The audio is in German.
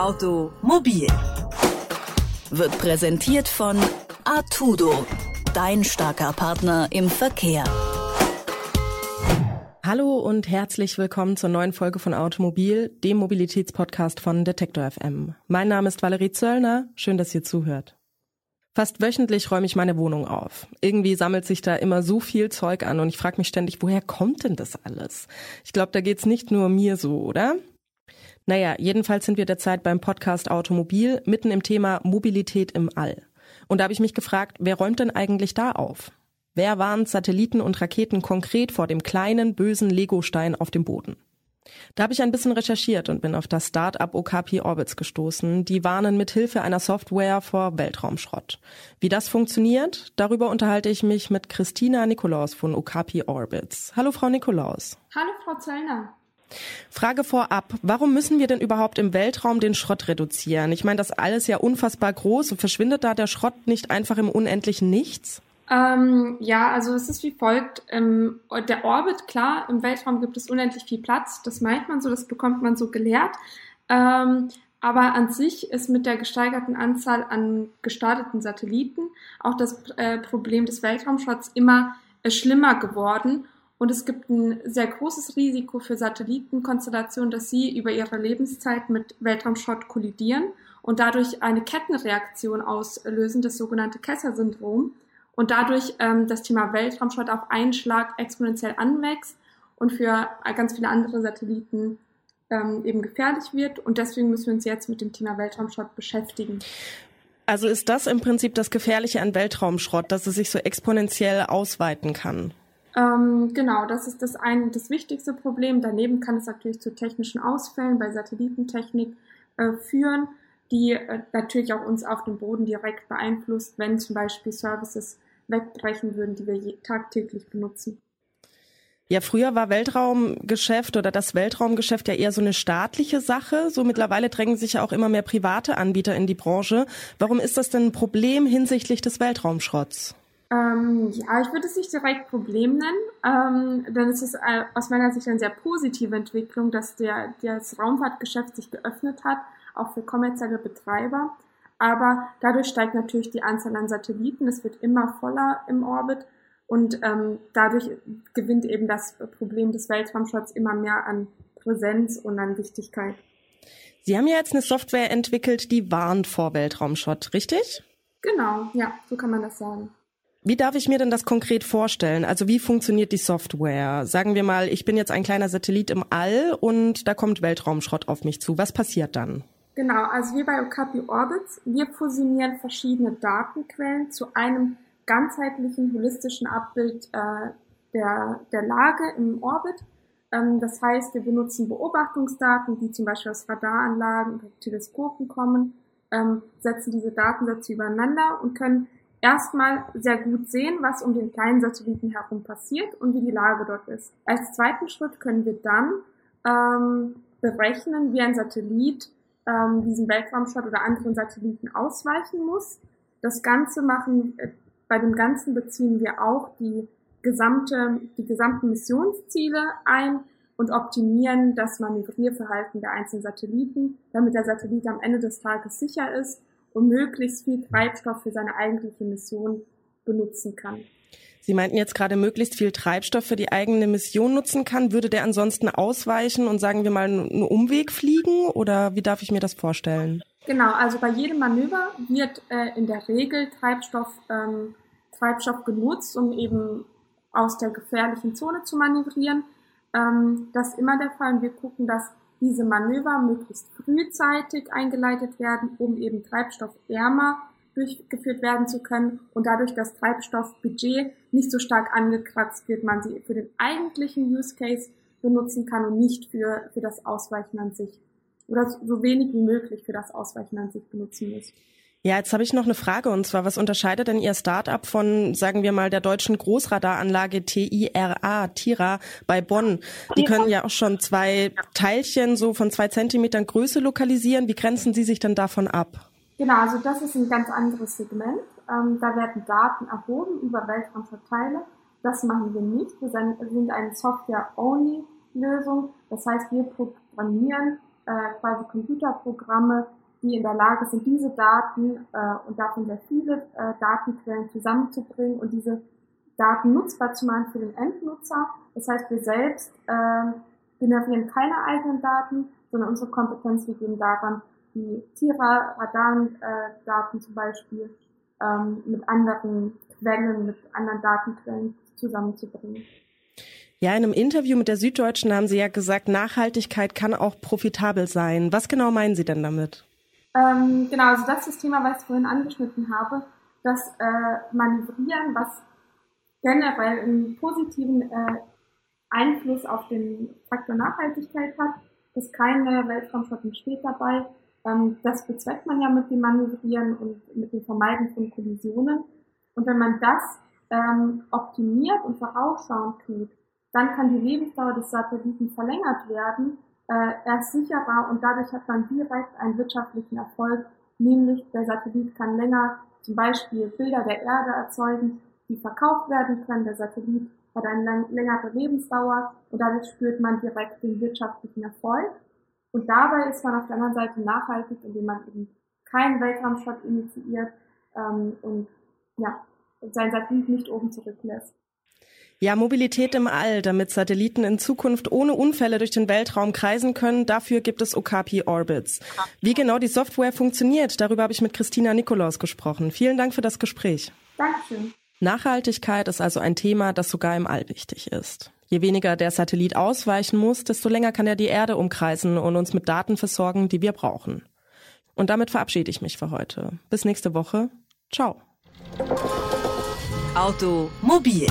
Automobil wird präsentiert von Artudo, dein starker Partner im Verkehr. Hallo und herzlich willkommen zur neuen Folge von Automobil, dem Mobilitätspodcast von Detektor FM. Mein Name ist Valerie Zöllner. Schön, dass ihr zuhört. Fast wöchentlich räume ich meine Wohnung auf. Irgendwie sammelt sich da immer so viel Zeug an und ich frage mich ständig, woher kommt denn das alles? Ich glaube, da geht's nicht nur mir so, oder? Naja, jedenfalls sind wir derzeit beim Podcast Automobil mitten im Thema Mobilität im All. Und da habe ich mich gefragt, wer räumt denn eigentlich da auf? Wer warnt Satelliten und Raketen konkret vor dem kleinen, bösen Legostein auf dem Boden? Da habe ich ein bisschen recherchiert und bin auf das Start-up Okapi Orbits gestoßen. Die warnen mit Hilfe einer Software vor Weltraumschrott. Wie das funktioniert, darüber unterhalte ich mich mit Christina Nikolaus von Okapi Orbits. Hallo Frau Nikolaus. Hallo Frau Zöllner. Frage vorab, warum müssen wir denn überhaupt im Weltraum den Schrott reduzieren? Ich meine, das alles ja unfassbar groß. Verschwindet da der Schrott nicht einfach im unendlichen Nichts? Ähm, ja, also es ist wie folgt. Ähm, der Orbit, klar, im Weltraum gibt es unendlich viel Platz. Das meint man so, das bekommt man so gelehrt. Ähm, aber an sich ist mit der gesteigerten Anzahl an gestarteten Satelliten auch das äh, Problem des Weltraumschrotts immer äh, schlimmer geworden. Und es gibt ein sehr großes Risiko für Satellitenkonstellationen, dass sie über ihre Lebenszeit mit Weltraumschrott kollidieren und dadurch eine Kettenreaktion auslösen, das sogenannte Kessler-Syndrom. Und dadurch ähm, das Thema Weltraumschrott auf einen Schlag exponentiell anwächst und für ganz viele andere Satelliten ähm, eben gefährlich wird. Und deswegen müssen wir uns jetzt mit dem Thema Weltraumschrott beschäftigen. Also ist das im Prinzip das Gefährliche an Weltraumschrott, dass es sich so exponentiell ausweiten kann? Ähm, genau, das ist das ein, das wichtigste Problem. Daneben kann es natürlich zu technischen Ausfällen bei Satellitentechnik äh, führen, die äh, natürlich auch uns auf dem Boden direkt beeinflusst, wenn zum Beispiel Services wegbrechen würden, die wir tagtäglich benutzen. Ja, früher war Weltraumgeschäft oder das Weltraumgeschäft ja eher so eine staatliche Sache. So mittlerweile drängen sich ja auch immer mehr private Anbieter in die Branche. Warum ist das denn ein Problem hinsichtlich des Weltraumschrotts? Ähm, ja, ich würde es nicht direkt Problem nennen, ähm, denn es ist äh, aus meiner Sicht eine sehr positive Entwicklung, dass der, das Raumfahrtgeschäft sich geöffnet hat, auch für kommerzielle Betreiber. Aber dadurch steigt natürlich die Anzahl an Satelliten, es wird immer voller im Orbit und ähm, dadurch gewinnt eben das Problem des Weltraumschrotts immer mehr an Präsenz und an Wichtigkeit. Sie haben ja jetzt eine Software entwickelt, die warnt vor Weltraumschrott, richtig? Genau, ja, so kann man das sagen. Wie darf ich mir denn das konkret vorstellen? Also wie funktioniert die Software? Sagen wir mal, ich bin jetzt ein kleiner Satellit im All und da kommt Weltraumschrott auf mich zu. Was passiert dann? Genau, also wie bei Okapi Orbits, wir fusionieren verschiedene Datenquellen zu einem ganzheitlichen, holistischen Abbild äh, der, der Lage im Orbit. Ähm, das heißt, wir benutzen Beobachtungsdaten, die zum Beispiel aus Radaranlagen oder Teleskopen kommen, ähm, setzen diese Datensätze übereinander und können erstmal sehr gut sehen, was um den kleinen Satelliten herum passiert und wie die Lage dort ist. Als zweiten Schritt können wir dann ähm, berechnen, wie ein Satellit ähm, diesen Weltraumschrott oder anderen Satelliten ausweichen muss. Das Ganze machen, äh, bei dem Ganzen beziehen wir auch die gesamte, die gesamten Missionsziele ein und optimieren das Manövrierverhalten der einzelnen Satelliten, damit der Satellit am Ende des Tages sicher ist und möglichst viel Treibstoff für seine eigentliche Mission benutzen kann. Sie meinten jetzt gerade möglichst viel Treibstoff für die eigene Mission nutzen kann. Würde der ansonsten ausweichen und sagen wir mal einen Umweg fliegen oder wie darf ich mir das vorstellen? Genau, also bei jedem Manöver wird äh, in der Regel Treibstoff, ähm, Treibstoff genutzt, um eben aus der gefährlichen Zone zu manövrieren. Ähm, das ist immer der Fall und wir gucken, dass diese Manöver möglichst frühzeitig eingeleitet werden, um eben treibstoffärmer durchgeführt werden zu können und dadurch das Treibstoffbudget nicht so stark angekratzt wird, man sie für den eigentlichen Use Case benutzen kann und nicht für, für das Ausweichen an sich oder so wenig wie möglich für das Ausweichen an sich benutzen muss. Ja, jetzt habe ich noch eine Frage und zwar, was unterscheidet denn Ihr Startup von, sagen wir mal, der deutschen Großradaranlage TIRA, TIRA bei Bonn? Die können ja auch schon zwei Teilchen so von zwei Zentimetern Größe lokalisieren. Wie grenzen Sie sich denn davon ab? Genau, also das ist ein ganz anderes Segment. Ähm, da werden Daten erhoben über Weltraumverteile. Das machen wir nicht. Wir sind eine Software-Only-Lösung. Das heißt, wir programmieren äh, quasi Computerprogramme, die in der Lage sind, diese Daten äh, und davon sehr viele äh, Datenquellen zusammenzubringen und diese Daten nutzbar zu machen für den Endnutzer. Das heißt, wir selbst äh, generieren keine eigenen Daten, sondern unsere Kompetenz liegt eben daran, die Tira, Radardaten äh, zum Beispiel ähm, mit anderen Quellen, mit anderen Datenquellen zusammenzubringen. Ja, in einem Interview mit der Süddeutschen haben Sie ja gesagt, Nachhaltigkeit kann auch profitabel sein. Was genau meinen Sie denn damit? Ähm, genau, also das ist das Thema, was ich vorhin angeschnitten habe, das äh, Manövrieren, was generell einen positiven äh, Einfluss auf den Faktor Nachhaltigkeit hat, dass keine Weltraumschrott entsteht dabei. Ähm, das bezweckt man ja mit dem Manövrieren und mit dem Vermeiden von Kollisionen. Und wenn man das ähm, optimiert und vorausschauend tut, dann kann die Lebensdauer des Satelliten verlängert werden. Äh, er ist sicherer und dadurch hat man direkt einen wirtschaftlichen Erfolg, nämlich der Satellit kann länger zum Beispiel Bilder der Erde erzeugen, die verkauft werden können. Der Satellit hat eine längere Lebensdauer und dadurch spürt man direkt den wirtschaftlichen Erfolg. Und dabei ist man auf der anderen Seite nachhaltig, indem man eben keinen Weltraumschrott initiiert ähm, und ja, sein Satellit nicht oben zurücklässt. Ja, Mobilität im All, damit Satelliten in Zukunft ohne Unfälle durch den Weltraum kreisen können. Dafür gibt es Okapi Orbits. Wie genau die Software funktioniert, darüber habe ich mit Christina Nikolaus gesprochen. Vielen Dank für das Gespräch. Dankeschön. Nachhaltigkeit ist also ein Thema, das sogar im All wichtig ist. Je weniger der Satellit ausweichen muss, desto länger kann er die Erde umkreisen und uns mit Daten versorgen, die wir brauchen. Und damit verabschiede ich mich für heute. Bis nächste Woche. Ciao. Automobil